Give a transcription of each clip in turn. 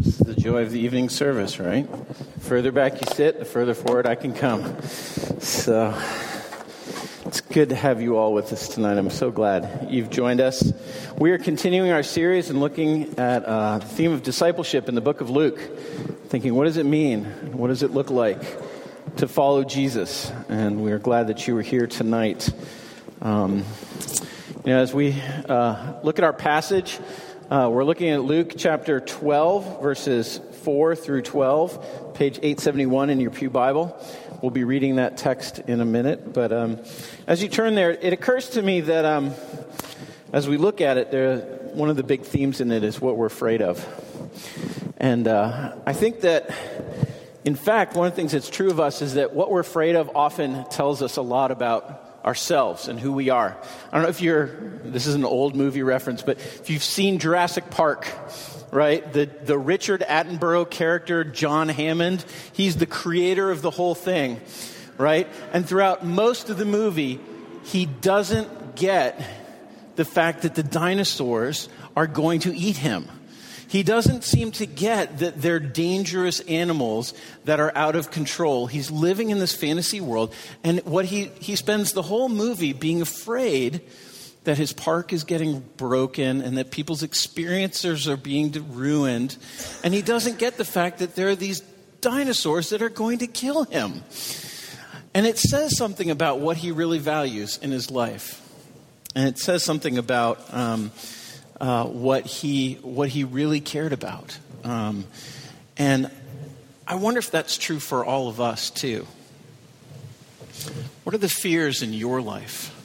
This is the joy of the evening service, right? Further back you sit, the further forward I can come. So it's good to have you all with us tonight. I'm so glad you've joined us. We are continuing our series and looking at uh, the theme of discipleship in the book of Luke, thinking, what does it mean? What does it look like to follow Jesus? And we are glad that you were here tonight. Um, you know, as we uh, look at our passage, uh, we're looking at Luke chapter 12, verses 4 through 12, page 871 in your Pew Bible. We'll be reading that text in a minute. But um, as you turn there, it occurs to me that um, as we look at it, there, one of the big themes in it is what we're afraid of. And uh, I think that, in fact, one of the things that's true of us is that what we're afraid of often tells us a lot about ourselves and who we are. I don't know if you're, this is an old movie reference, but if you've seen Jurassic Park, right? The, the Richard Attenborough character, John Hammond, he's the creator of the whole thing, right? And throughout most of the movie, he doesn't get the fact that the dinosaurs are going to eat him. He doesn't seem to get that they're dangerous animals that are out of control. He's living in this fantasy world, and what he, he spends the whole movie being afraid that his park is getting broken and that people's experiences are being ruined. And he doesn't get the fact that there are these dinosaurs that are going to kill him. And it says something about what he really values in his life. And it says something about um, uh, what he what he really cared about. Um, and I wonder if that's true for all of us too. What are the fears in your life?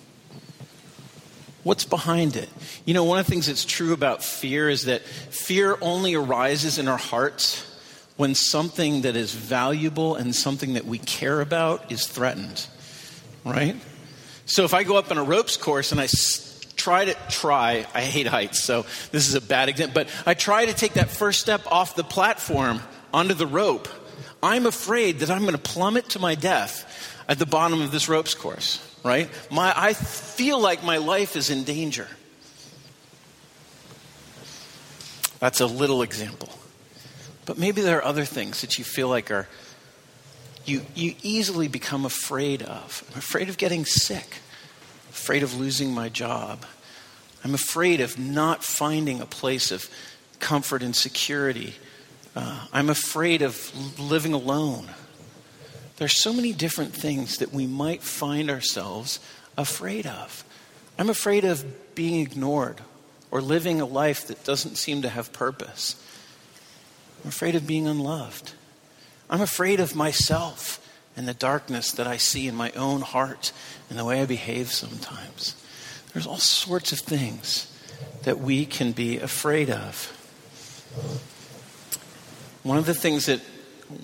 What's behind it? You know, one of the things that's true about fear is that fear only arises in our hearts when something that is valuable and something that we care about is threatened, right? So if I go up on a ropes course and I try to try, I hate heights, so this is a bad example, but I try to take that first step off the platform onto the rope. I'm afraid that I'm going to plummet to my death at the bottom of this ropes course, right? My, I feel like my life is in danger. That's a little example. But maybe there are other things that you feel like are, you, you easily become afraid of. I'm afraid of getting sick, afraid of losing my job, I'm afraid of not finding a place of comfort and security. Uh, I'm afraid of living alone. There's so many different things that we might find ourselves afraid of. I'm afraid of being ignored or living a life that doesn't seem to have purpose. I'm afraid of being unloved. I'm afraid of myself and the darkness that I see in my own heart and the way I behave sometimes. There's all sorts of things that we can be afraid of. One of the things that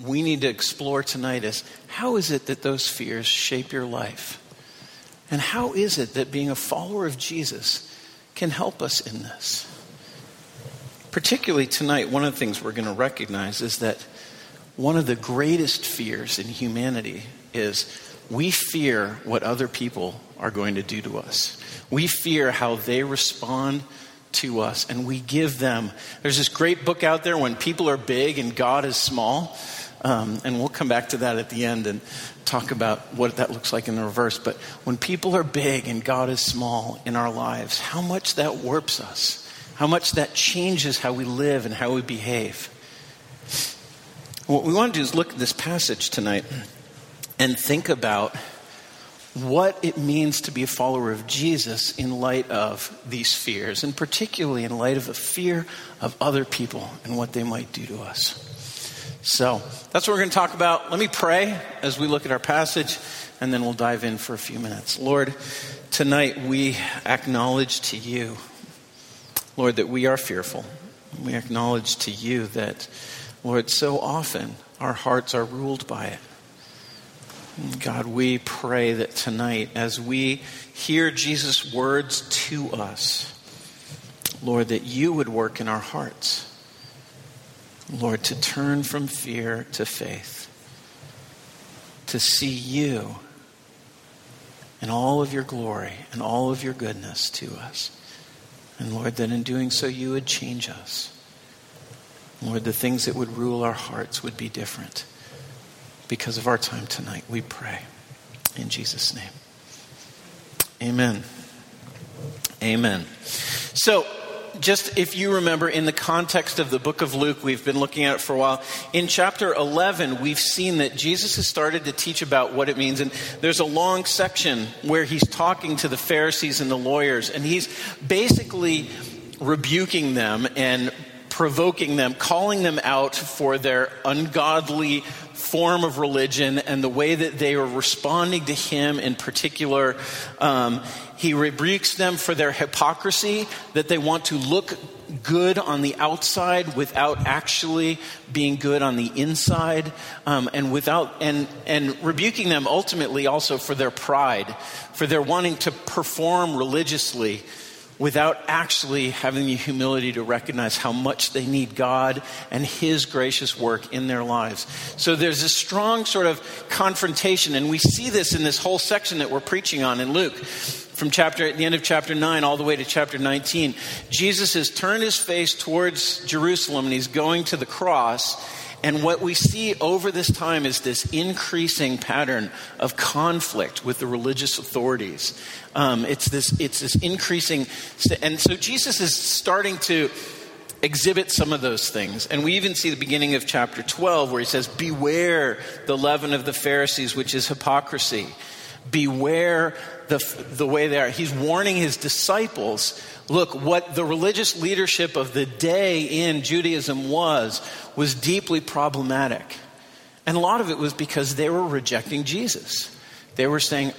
we need to explore tonight is how is it that those fears shape your life? And how is it that being a follower of Jesus can help us in this? Particularly tonight, one of the things we're going to recognize is that one of the greatest fears in humanity is we fear what other people are going to do to us. We fear how they respond to us, and we give them. There's this great book out there, When People Are Big and God is Small. Um, and we'll come back to that at the end and talk about what that looks like in the reverse. But when people are big and God is small in our lives, how much that warps us, how much that changes how we live and how we behave. What we want to do is look at this passage tonight and think about what it means to be a follower of Jesus in light of these fears, and particularly in light of the fear of other people and what they might do to us. So that's what we're going to talk about. Let me pray as we look at our passage, and then we'll dive in for a few minutes. Lord, tonight we acknowledge to you, Lord, that we are fearful. We acknowledge to you that, Lord, so often our hearts are ruled by it. God, we pray that tonight, as we hear Jesus' words to us, Lord, that you would work in our hearts. Lord, to turn from fear to faith, to see you in all of your glory and all of your goodness to us. And Lord, that in doing so, you would change us. Lord, the things that would rule our hearts would be different. Because of our time tonight, we pray. In Jesus' name. Amen. Amen. So, just if you remember, in the context of the book of Luke, we've been looking at it for a while. In chapter 11, we've seen that Jesus has started to teach about what it means. And there's a long section where he's talking to the Pharisees and the lawyers, and he's basically rebuking them and provoking them, calling them out for their ungodly form of religion and the way that they are responding to him in particular. Um, he rebukes them for their hypocrisy, that they want to look good on the outside without actually being good on the inside, um, and without and and rebuking them ultimately also for their pride, for their wanting to perform religiously without actually having the humility to recognize how much they need God and His gracious work in their lives. So there's a strong sort of confrontation, and we see this in this whole section that we're preaching on in Luke. From chapter at the end of chapter 9 all the way to chapter 19, Jesus has turned his face towards Jerusalem and he's going to the cross. And what we see over this time is this increasing pattern of conflict with the religious authorities. Um, it's, this, it's this increasing, and so Jesus is starting to exhibit some of those things. And we even see the beginning of chapter 12 where he says, Beware the leaven of the Pharisees, which is hypocrisy. Beware the, the way they are. He's warning his disciples look, what the religious leadership of the day in Judaism was, was deeply problematic. And a lot of it was because they were rejecting Jesus. They were saying,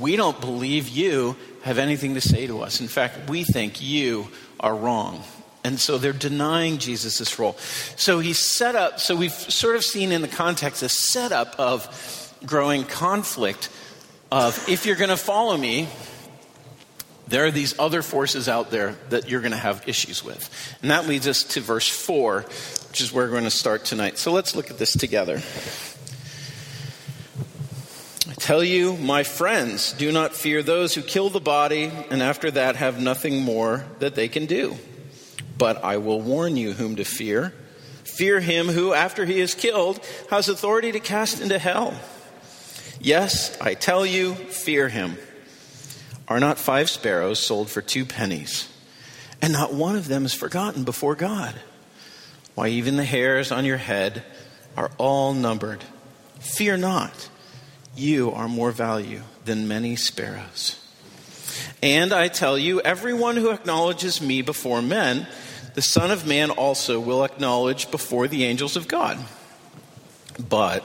We don't believe you have anything to say to us. In fact, we think you are wrong. And so they're denying Jesus' role. So he's set up, so we've sort of seen in the context a setup of growing conflict of if you're going to follow me, there are these other forces out there that you're going to have issues with. And that leads us to verse 4, which is where we're going to start tonight. So let's look at this together. I tell you, my friends, do not fear those who kill the body and after that have nothing more that they can do. But I will warn you whom to fear. Fear him who, after he is killed, has authority to cast into hell. Yes, I tell you, fear him. Are not five sparrows sold for two pennies? And not one of them is forgotten before God. Why, even the hairs on your head are all numbered. Fear not, you are more value than many sparrows. And I tell you, everyone who acknowledges me before men, the Son of Man also will acknowledge before the angels of God. But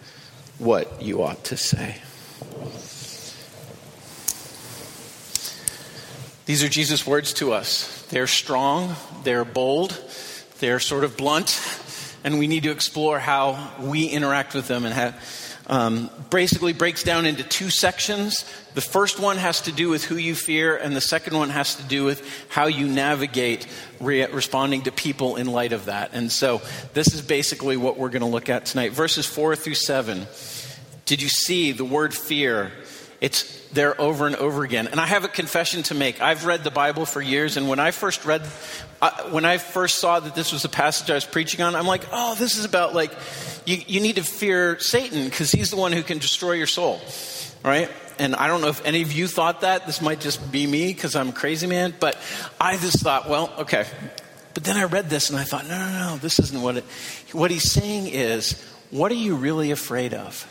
what you ought to say. These are Jesus' words to us. They're strong, they're bold, they're sort of blunt, and we need to explore how we interact with them and have. Um, basically breaks down into two sections. The first one has to do with who you fear, and the second one has to do with how you navigate re- responding to people in light of that. And so, this is basically what we're going to look at tonight. Verses 4 through 7. Did you see the word fear? It's there over and over again. And I have a confession to make. I've read the Bible for years, and when I first read, uh, when I first saw that this was a passage I was preaching on, I'm like, oh, this is about like, you, you need to fear Satan because he's the one who can destroy your soul, right? And I don't know if any of you thought that. This might just be me because I'm a crazy man, but I just thought, well, okay. But then I read this and I thought, no, no, no, this isn't what it. What he's saying is, what are you really afraid of?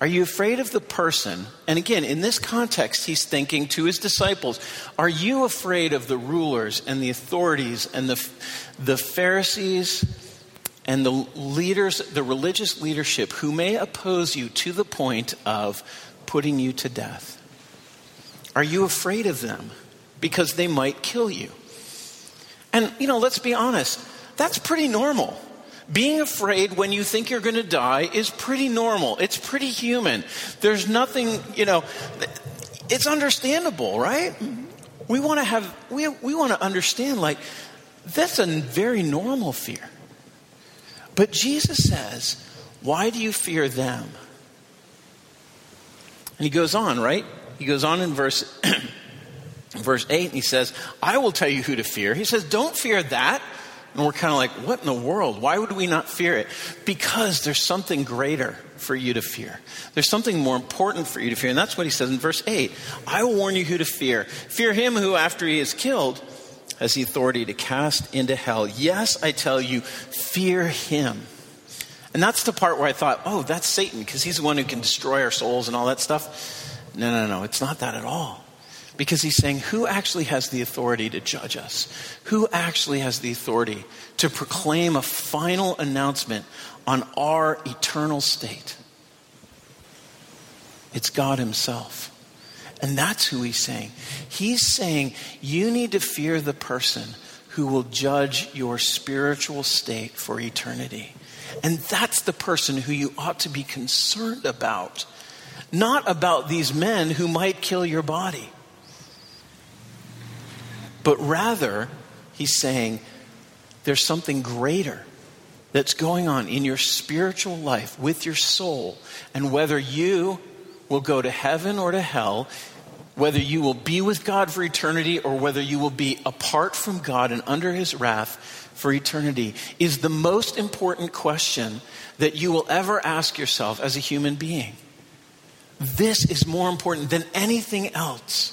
Are you afraid of the person? And again, in this context, he's thinking to his disciples Are you afraid of the rulers and the authorities and the, the Pharisees and the leaders, the religious leadership who may oppose you to the point of putting you to death? Are you afraid of them because they might kill you? And, you know, let's be honest, that's pretty normal. Being afraid when you think you're going to die is pretty normal. It's pretty human. There's nothing, you know, it's understandable, right? We want to have, we, we want to understand, like, that's a very normal fear. But Jesus says, Why do you fear them? And he goes on, right? He goes on in verse, verse 8, and he says, I will tell you who to fear. He says, Don't fear that. And we're kind of like, What in the world? Why would we not fear it? Because there's something greater for you to fear. There's something more important for you to fear. And that's what he says in verse 8 I will warn you who to fear. Fear him who, after he is killed, has the authority to cast into hell. Yes, I tell you, fear him. And that's the part where I thought, oh, that's Satan, because he's the one who can destroy our souls and all that stuff. No, no, no, it's not that at all. Because he's saying, who actually has the authority to judge us? Who actually has the authority to proclaim a final announcement on our eternal state? It's God Himself. And that's who he's saying. He's saying you need to fear the person who will judge your spiritual state for eternity. And that's the person who you ought to be concerned about, not about these men who might kill your body. But rather, he's saying there's something greater that's going on in your spiritual life with your soul. And whether you will go to heaven or to hell, whether you will be with God for eternity or whether you will be apart from God and under his wrath for eternity, is the most important question that you will ever ask yourself as a human being. This is more important than anything else.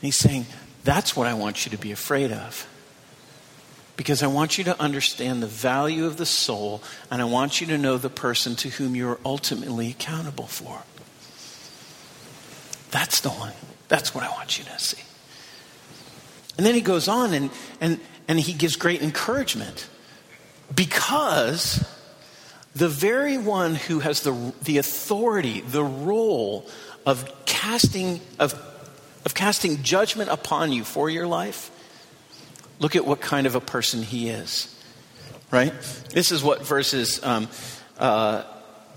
He's saying, That's what I want you to be afraid of because I want you to understand the value of the soul and I want you to know the person to whom you are ultimately accountable for. That's the one. That's what I want you to see. And then he goes on and, and, and he gives great encouragement because the very one who has the, the authority, the role of casting, of, of casting judgment upon you for your life Look at what kind of a person he is. Right? This is what verses, um, uh,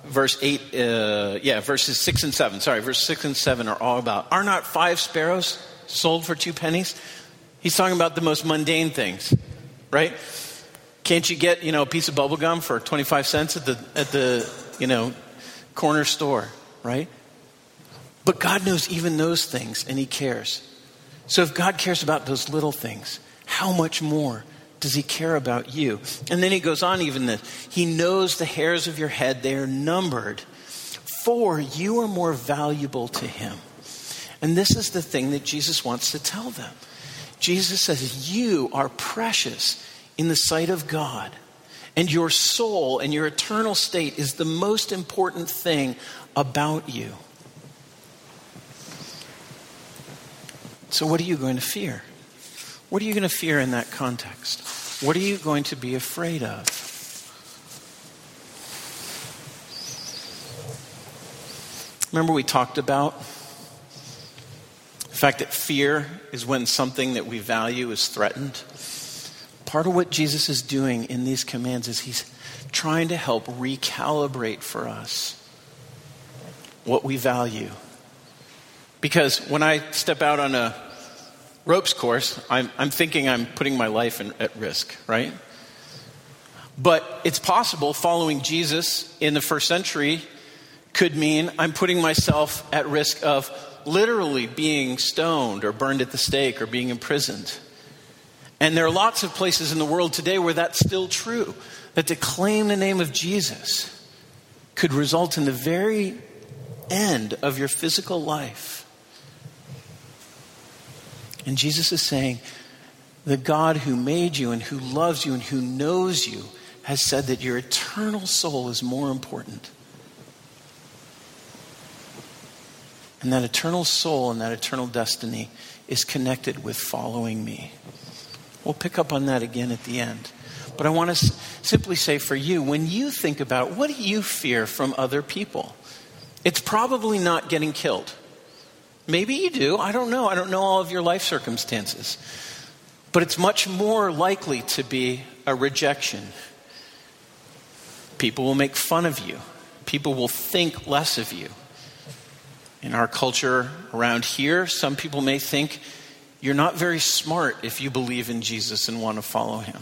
verse 8, uh, yeah, verses 6 and 7, sorry, verse 6 and 7 are all about. Are not five sparrows sold for two pennies? He's talking about the most mundane things, right? Can't you get, you know, a piece of bubble gum for 25 cents at the, at the, you know, corner store, right? But God knows even those things and He cares. So if God cares about those little things, how much more does he care about you? And then he goes on even that he knows the hairs of your head, they are numbered. For you are more valuable to him. And this is the thing that Jesus wants to tell them. Jesus says, You are precious in the sight of God. And your soul and your eternal state is the most important thing about you. So, what are you going to fear? What are you going to fear in that context? What are you going to be afraid of? Remember, we talked about the fact that fear is when something that we value is threatened. Part of what Jesus is doing in these commands is he's trying to help recalibrate for us what we value. Because when I step out on a ropes course, I'm, I'm thinking I'm putting my life in, at risk, right? But it's possible following Jesus in the first century could mean I'm putting myself at risk of literally being stoned or burned at the stake or being imprisoned. And there are lots of places in the world today where that's still true. That to claim the name of Jesus could result in the very end of your physical life. And Jesus is saying, the God who made you and who loves you and who knows you has said that your eternal soul is more important. And that eternal soul and that eternal destiny is connected with following me. We'll pick up on that again at the end. But I want to simply say for you, when you think about what do you fear from other people? It's probably not getting killed. Maybe you do. I don't know. I don't know all of your life circumstances. But it's much more likely to be a rejection. People will make fun of you, people will think less of you. In our culture around here, some people may think you're not very smart if you believe in Jesus and want to follow him.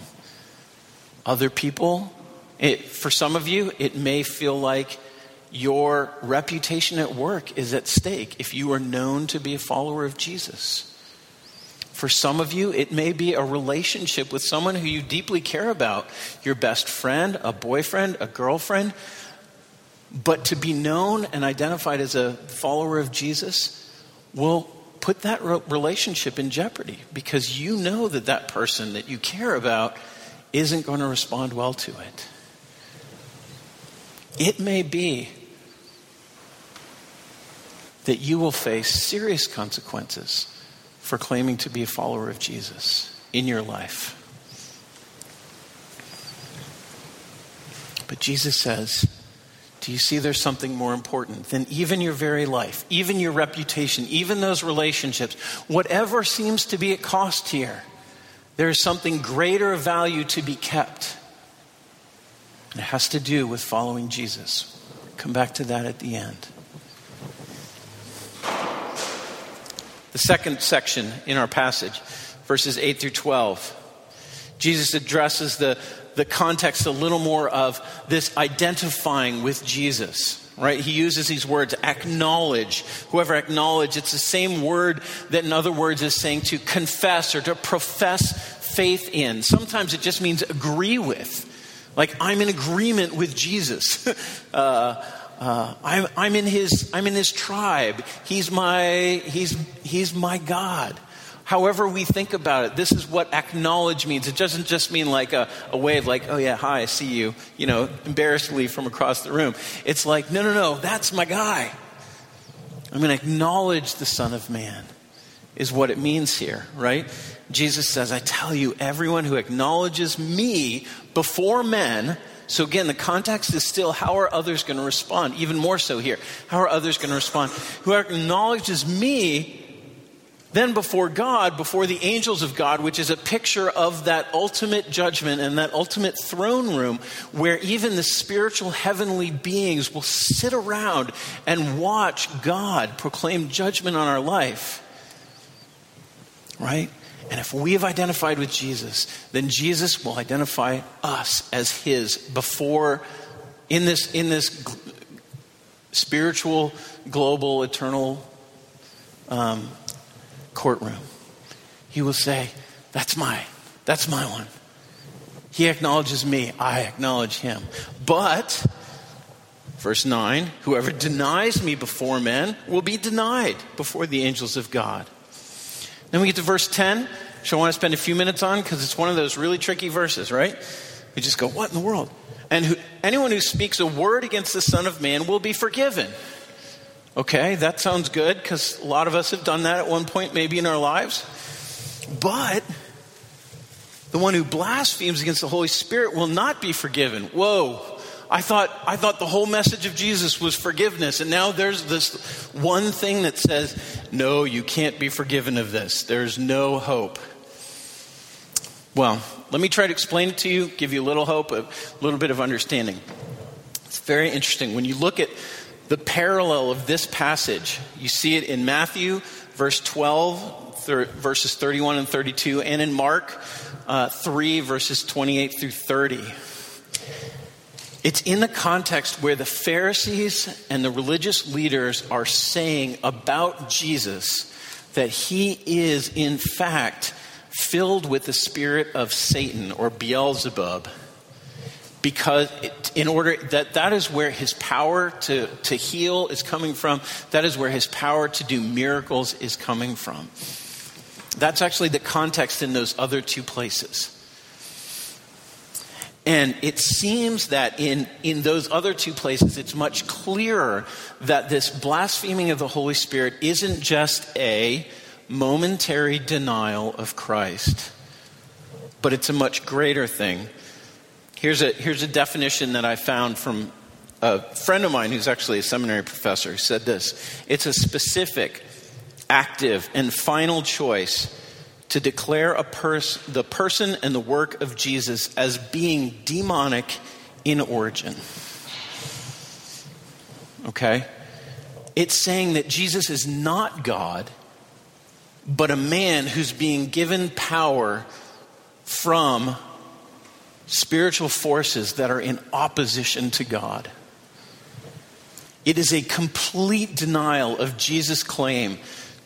Other people, it, for some of you, it may feel like your reputation at work is at stake if you are known to be a follower of Jesus. For some of you, it may be a relationship with someone who you deeply care about your best friend, a boyfriend, a girlfriend. But to be known and identified as a follower of Jesus will put that relationship in jeopardy because you know that that person that you care about isn't going to respond well to it. It may be that you will face serious consequences for claiming to be a follower of Jesus in your life. But Jesus says, Do you see there's something more important than even your very life, even your reputation, even those relationships? Whatever seems to be at cost here, there is something greater of value to be kept. And it has to do with following Jesus. Come back to that at the end. The second section in our passage, verses 8 through 12, Jesus addresses the, the context a little more of this identifying with Jesus right? He uses these words, acknowledge. Whoever acknowledge, it's the same word that in other words is saying to confess or to profess faith in. Sometimes it just means agree with. Like, I'm in agreement with Jesus. uh, uh, I'm, I'm, in his, I'm in his tribe. He's my, he's, he's my God. However, we think about it, this is what acknowledge means. It doesn't just mean like a, a wave, like, oh yeah, hi, I see you, you know, embarrassedly from across the room. It's like, no, no, no, that's my guy. I'm going to acknowledge the Son of Man, is what it means here, right? Jesus says, I tell you, everyone who acknowledges me before men, so again, the context is still how are others going to respond? Even more so here. How are others going to respond? Who acknowledges me then before God, before the angels of God, which is a picture of that ultimate judgment and that ultimate throne room where even the spiritual heavenly beings will sit around and watch God proclaim judgment on our life. Right? And if we have identified with Jesus, then Jesus will identify us as his before in this in this spiritual, global, eternal um, courtroom. He will say, That's my That's my one. He acknowledges me. I acknowledge him. But, verse 9, whoever denies me before men will be denied before the angels of God. Then we get to verse 10, which I want to spend a few minutes on because it's one of those really tricky verses, right? We just go, what in the world? And who, anyone who speaks a word against the Son of Man will be forgiven. Okay, that sounds good because a lot of us have done that at one point, maybe in our lives. But the one who blasphemes against the Holy Spirit will not be forgiven. Whoa. I thought, I thought the whole message of Jesus was forgiveness, and now there's this one thing that says, no, you can't be forgiven of this. There's no hope. Well, let me try to explain it to you, give you a little hope, a little bit of understanding. It's very interesting. When you look at the parallel of this passage, you see it in Matthew, verse 12, thir- verses 31 and 32, and in Mark uh, 3, verses 28 through 30. It's in the context where the Pharisees and the religious leaders are saying about Jesus that he is, in fact, filled with the spirit of Satan or Beelzebub. Because it, in order that that is where his power to, to heal is coming from, that is where his power to do miracles is coming from. That's actually the context in those other two places. And it seems that in, in those other two places, it's much clearer that this blaspheming of the Holy Spirit isn't just a momentary denial of Christ, but it's a much greater thing. Here's a, here's a definition that I found from a friend of mine who's actually a seminary professor. who said this It's a specific, active, and final choice to declare a pers- the person and the work of Jesus as being demonic in origin. Okay? It's saying that Jesus is not God, but a man who's being given power from spiritual forces that are in opposition to God. It is a complete denial of Jesus' claim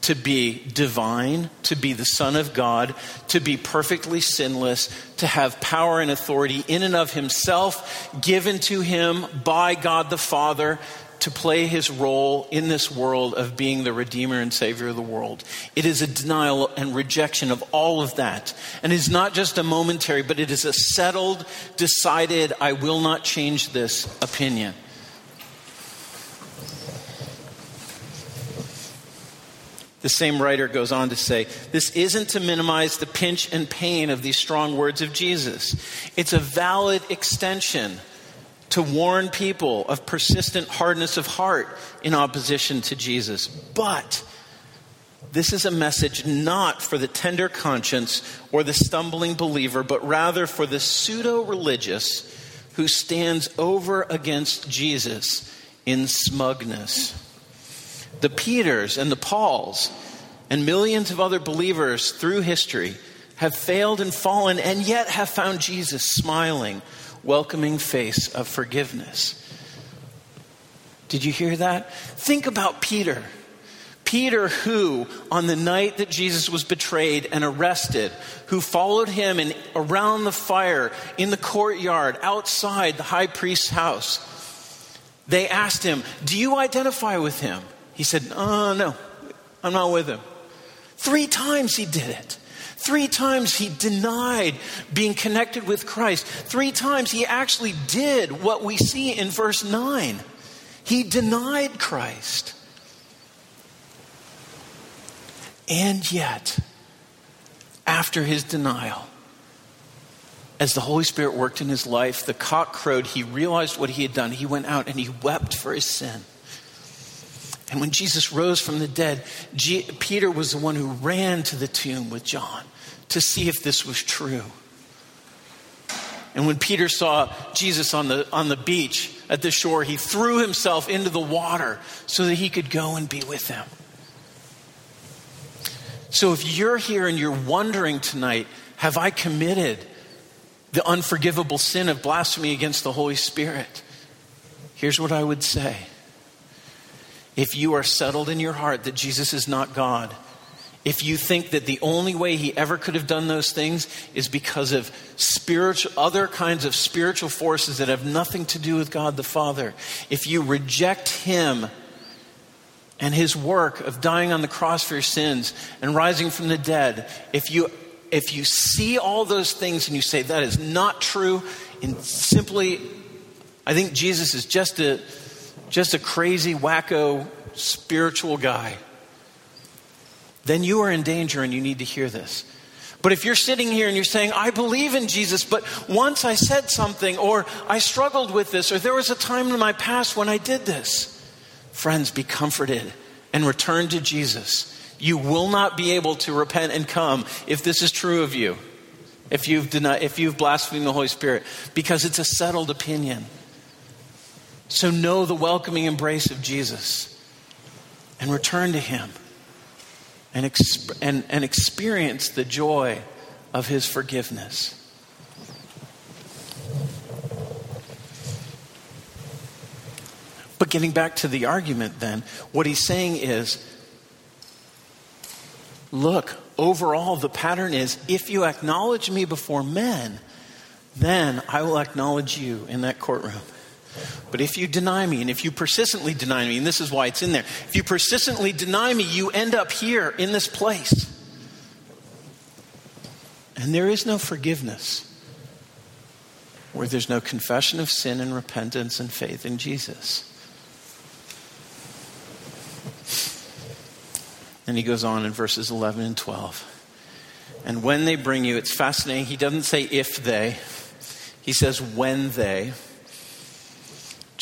to be divine, to be the Son of God, to be perfectly sinless, to have power and authority in and of himself, given to him by God the Father, to play his role in this world of being the Redeemer and Savior of the world. It is a denial and rejection of all of that. And it's not just a momentary, but it is a settled, decided, I will not change this opinion. The same writer goes on to say, This isn't to minimize the pinch and pain of these strong words of Jesus. It's a valid extension to warn people of persistent hardness of heart in opposition to Jesus. But this is a message not for the tender conscience or the stumbling believer, but rather for the pseudo religious who stands over against Jesus in smugness the Peters and the Pauls and millions of other believers through history have failed and fallen and yet have found Jesus smiling, welcoming face of forgiveness. Did you hear that? Think about Peter. Peter, who, on the night that Jesus was betrayed and arrested, who followed him in, around the fire in the courtyard outside the high priest's house, they asked him, Do you identify with him? He said, Oh, no, I'm not with him. Three times he did it. Three times he denied being connected with Christ. Three times he actually did what we see in verse 9. He denied Christ. And yet, after his denial, as the Holy Spirit worked in his life, the cock crowed, he realized what he had done. He went out and he wept for his sin. And when Jesus rose from the dead, G- Peter was the one who ran to the tomb with John to see if this was true. And when Peter saw Jesus on the, on the beach at the shore, he threw himself into the water so that he could go and be with them. So if you're here and you're wondering tonight, have I committed the unforgivable sin of blasphemy against the Holy Spirit? Here's what I would say if you are settled in your heart that Jesus is not God, if you think that the only way he ever could have done those things is because of spiritual other kinds of spiritual forces that have nothing to do with God the Father, if you reject him and his work of dying on the cross for your sins and rising from the dead, if you if you see all those things and you say that is not true and simply I think Jesus is just a just a crazy, wacko, spiritual guy, then you are in danger and you need to hear this. But if you're sitting here and you're saying, I believe in Jesus, but once I said something, or I struggled with this, or there was a time in my past when I did this, friends, be comforted and return to Jesus. You will not be able to repent and come if this is true of you, if you've, denied, if you've blasphemed the Holy Spirit, because it's a settled opinion. So know the welcoming embrace of Jesus and return to Him and, exp- and, and experience the joy of His forgiveness. But getting back to the argument, then, what he's saying is look, overall, the pattern is if you acknowledge me before men, then I will acknowledge you in that courtroom. But if you deny me, and if you persistently deny me, and this is why it's in there, if you persistently deny me, you end up here in this place. And there is no forgiveness where there's no confession of sin and repentance and faith in Jesus. And he goes on in verses 11 and 12. And when they bring you, it's fascinating. He doesn't say if they, he says when they.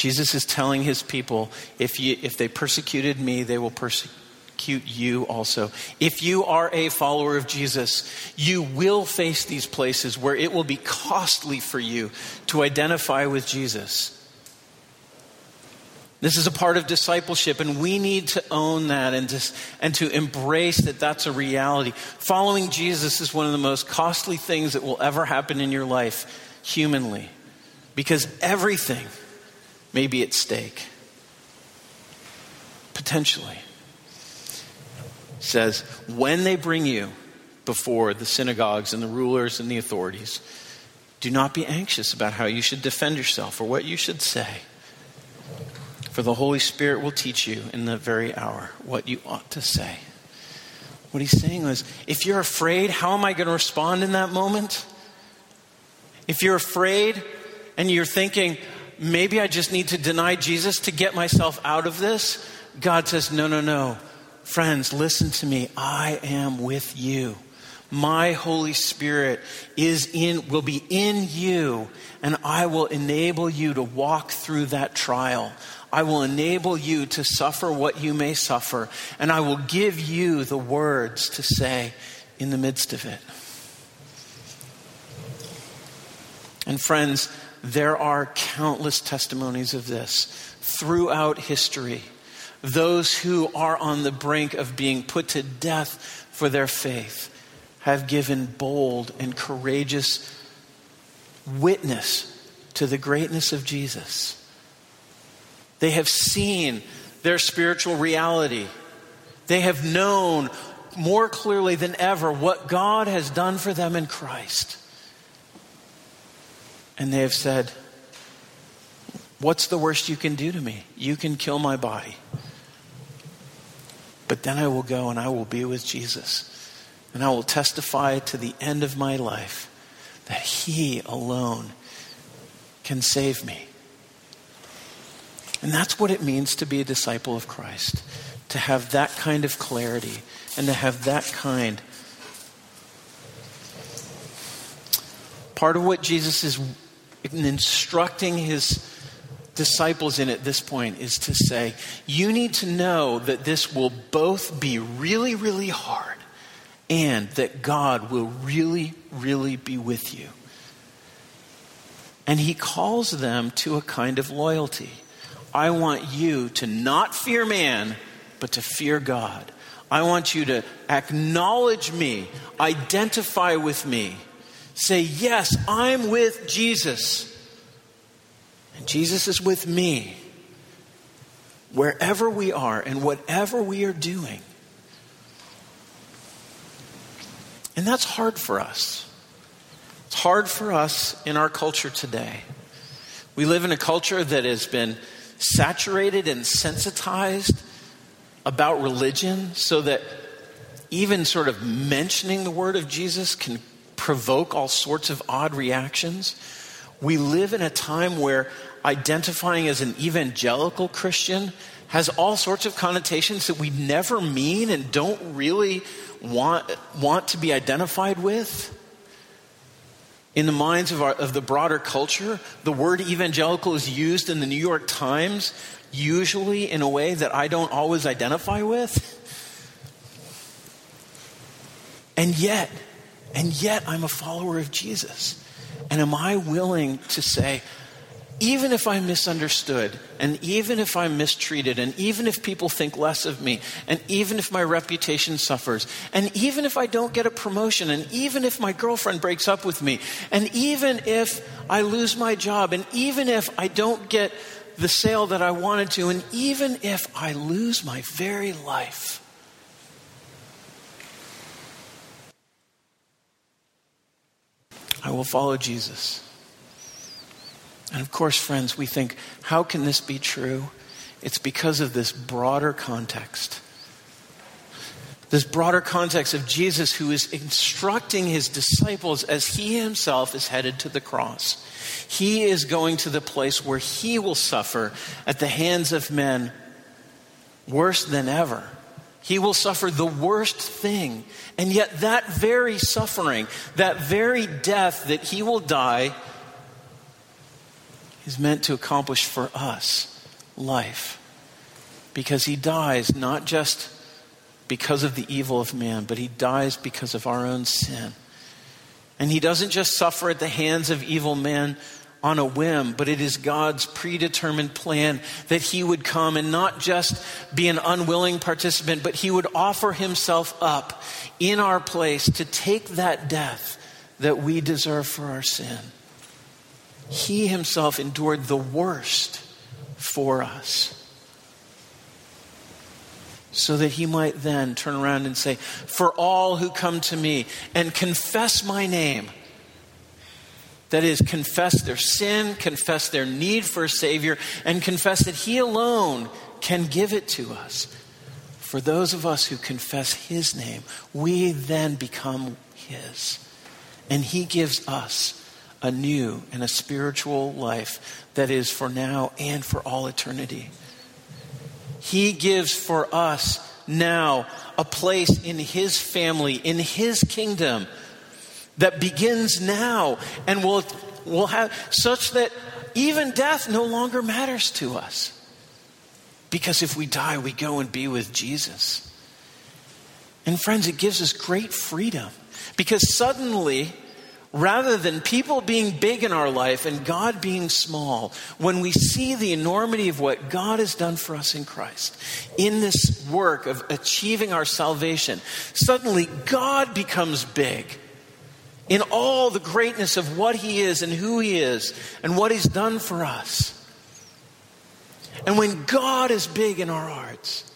Jesus is telling his people if, you, if they persecuted me, they will persecute you also. If you are a follower of Jesus, you will face these places where it will be costly for you to identify with Jesus. This is a part of discipleship, and we need to own that and to, and to embrace that that's a reality. Following Jesus is one of the most costly things that will ever happen in your life humanly because everything may be at stake potentially. says, when they bring you before the synagogues and the rulers and the authorities, do not be anxious about how you should defend yourself or what you should say. For the Holy Spirit will teach you in the very hour what you ought to say. What he's saying was, if you're afraid, how am I going to respond in that moment? If you're afraid and you're thinking, maybe I just need to deny Jesus to get myself out of this, God says, No, no, no. Friends, listen to me. I am with you. My Holy Spirit is in, will be in you, and I will enable you to walk through that trial. I will enable you to suffer what you may suffer, and I will give you the words to say in the midst of it. And friends, there are countless testimonies of this throughout history those who are on the brink of being put to death for their faith have given bold and courageous witness to the greatness of Jesus. They have seen their spiritual reality. They have known more clearly than ever what God has done for them in Christ. And they have said, What's the worst you can do to me? You can kill my body. But then I will go and I will be with Jesus. And I will testify to the end of my life that He alone can save me. And that's what it means to be a disciple of Christ, to have that kind of clarity and to have that kind. Part of what Jesus is instructing his disciples in at this point is to say, you need to know that this will both be really, really hard and that God will really, really be with you. And he calls them to a kind of loyalty. I want you to not fear man, but to fear God. I want you to acknowledge me, identify with me, say, Yes, I'm with Jesus. And Jesus is with me wherever we are and whatever we are doing. And that's hard for us. It's hard for us in our culture today. We live in a culture that has been saturated and sensitized about religion so that even sort of mentioning the word of Jesus can provoke all sorts of odd reactions. We live in a time where identifying as an evangelical Christian has all sorts of connotations that we never mean and don't really want, want to be identified with. In the minds of, our, of the broader culture, the word evangelical is used in the New York Times, usually in a way that I don't always identify with. And yet, and yet I'm a follower of Jesus. And am I willing to say, even if I'm misunderstood, and even if I'm mistreated, and even if people think less of me, and even if my reputation suffers, and even if I don't get a promotion, and even if my girlfriend breaks up with me, and even if I lose my job, and even if I don't get the sale that I wanted to, and even if I lose my very life, I will follow Jesus. And of course, friends, we think, how can this be true? It's because of this broader context. This broader context of Jesus who is instructing his disciples as he himself is headed to the cross. He is going to the place where he will suffer at the hands of men worse than ever. He will suffer the worst thing. And yet, that very suffering, that very death that he will die, is meant to accomplish for us life. Because he dies not just because of the evil of man, but he dies because of our own sin. And he doesn't just suffer at the hands of evil men on a whim, but it is God's predetermined plan that he would come and not just be an unwilling participant, but he would offer himself up in our place to take that death that we deserve for our sin. He himself endured the worst for us so that he might then turn around and say, For all who come to me and confess my name, that is, confess their sin, confess their need for a Savior, and confess that He alone can give it to us. For those of us who confess His name, we then become His. And He gives us a new and a spiritual life that is for now and for all eternity. He gives for us now a place in His family, in His kingdom that begins now and will, will have such that even death no longer matters to us. Because if we die, we go and be with Jesus. And friends, it gives us great freedom because suddenly rather than people being big in our life and God being small, when we see the enormity of what God has done for us in Christ, in this work of achieving our salvation, suddenly God becomes big in all the greatness of what He is and who He is and what He's done for us. And when God is big in our hearts,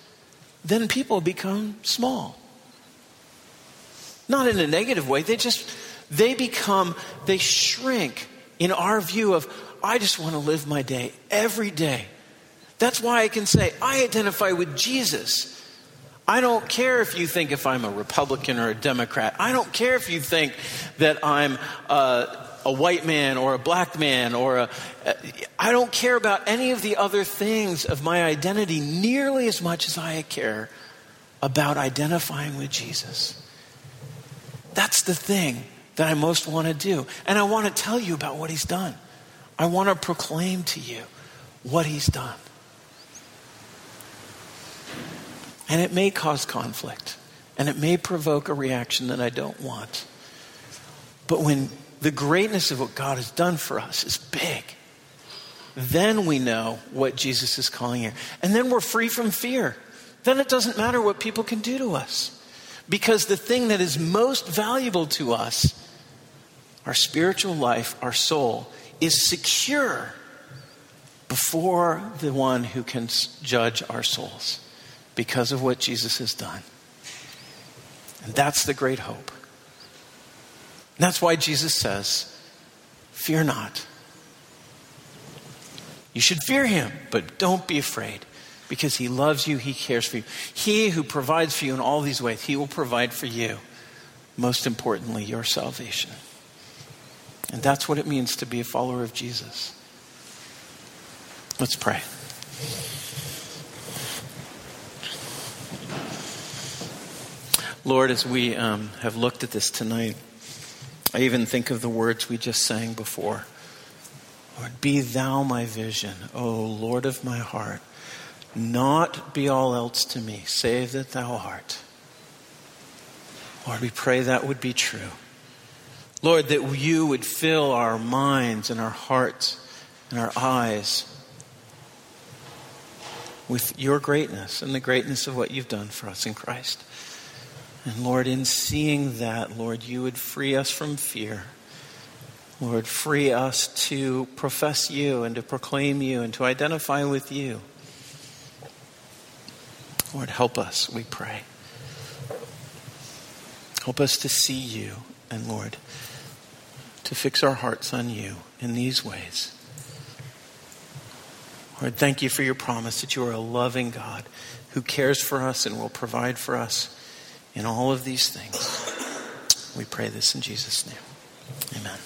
then people become small. Not in a negative way, they just they become, they shrink in our view of, I just want to live my day every day. That's why I can say, I identify with Jesus. I don't care if you think if I'm a Republican or a Democrat. I don't care if you think that I'm a, a white man or a black man or a. Uh, I don't care about any of the other things of my identity nearly as much as I care about identifying with Jesus. That's the thing that I most want to do. And I want to tell you about what he's done. I want to proclaim to you what he's done. And it may cause conflict, and it may provoke a reaction that I don't want. But when the greatness of what God has done for us is big, then we know what Jesus is calling here. And then we're free from fear. Then it doesn't matter what people can do to us. Because the thing that is most valuable to us our spiritual life, our soul, is secure before the one who can judge our souls because of what Jesus has done. And that's the great hope. And that's why Jesus says, Fear not. You should fear him, but don't be afraid because he loves you, he cares for you. He who provides for you in all these ways, he will provide for you, most importantly, your salvation. And that's what it means to be a follower of Jesus. Let's pray. Lord, as we um, have looked at this tonight, I even think of the words we just sang before. Lord, be thou my vision, O Lord of my heart. Not be all else to me, save that thou art. Lord, we pray that would be true. Lord, that you would fill our minds and our hearts and our eyes with your greatness and the greatness of what you've done for us in Christ. And Lord, in seeing that, Lord, you would free us from fear. Lord, free us to profess you and to proclaim you and to identify with you. Lord, help us, we pray. Help us to see you, and Lord, to fix our hearts on you in these ways. Lord, thank you for your promise that you are a loving God who cares for us and will provide for us in all of these things. We pray this in Jesus' name. Amen.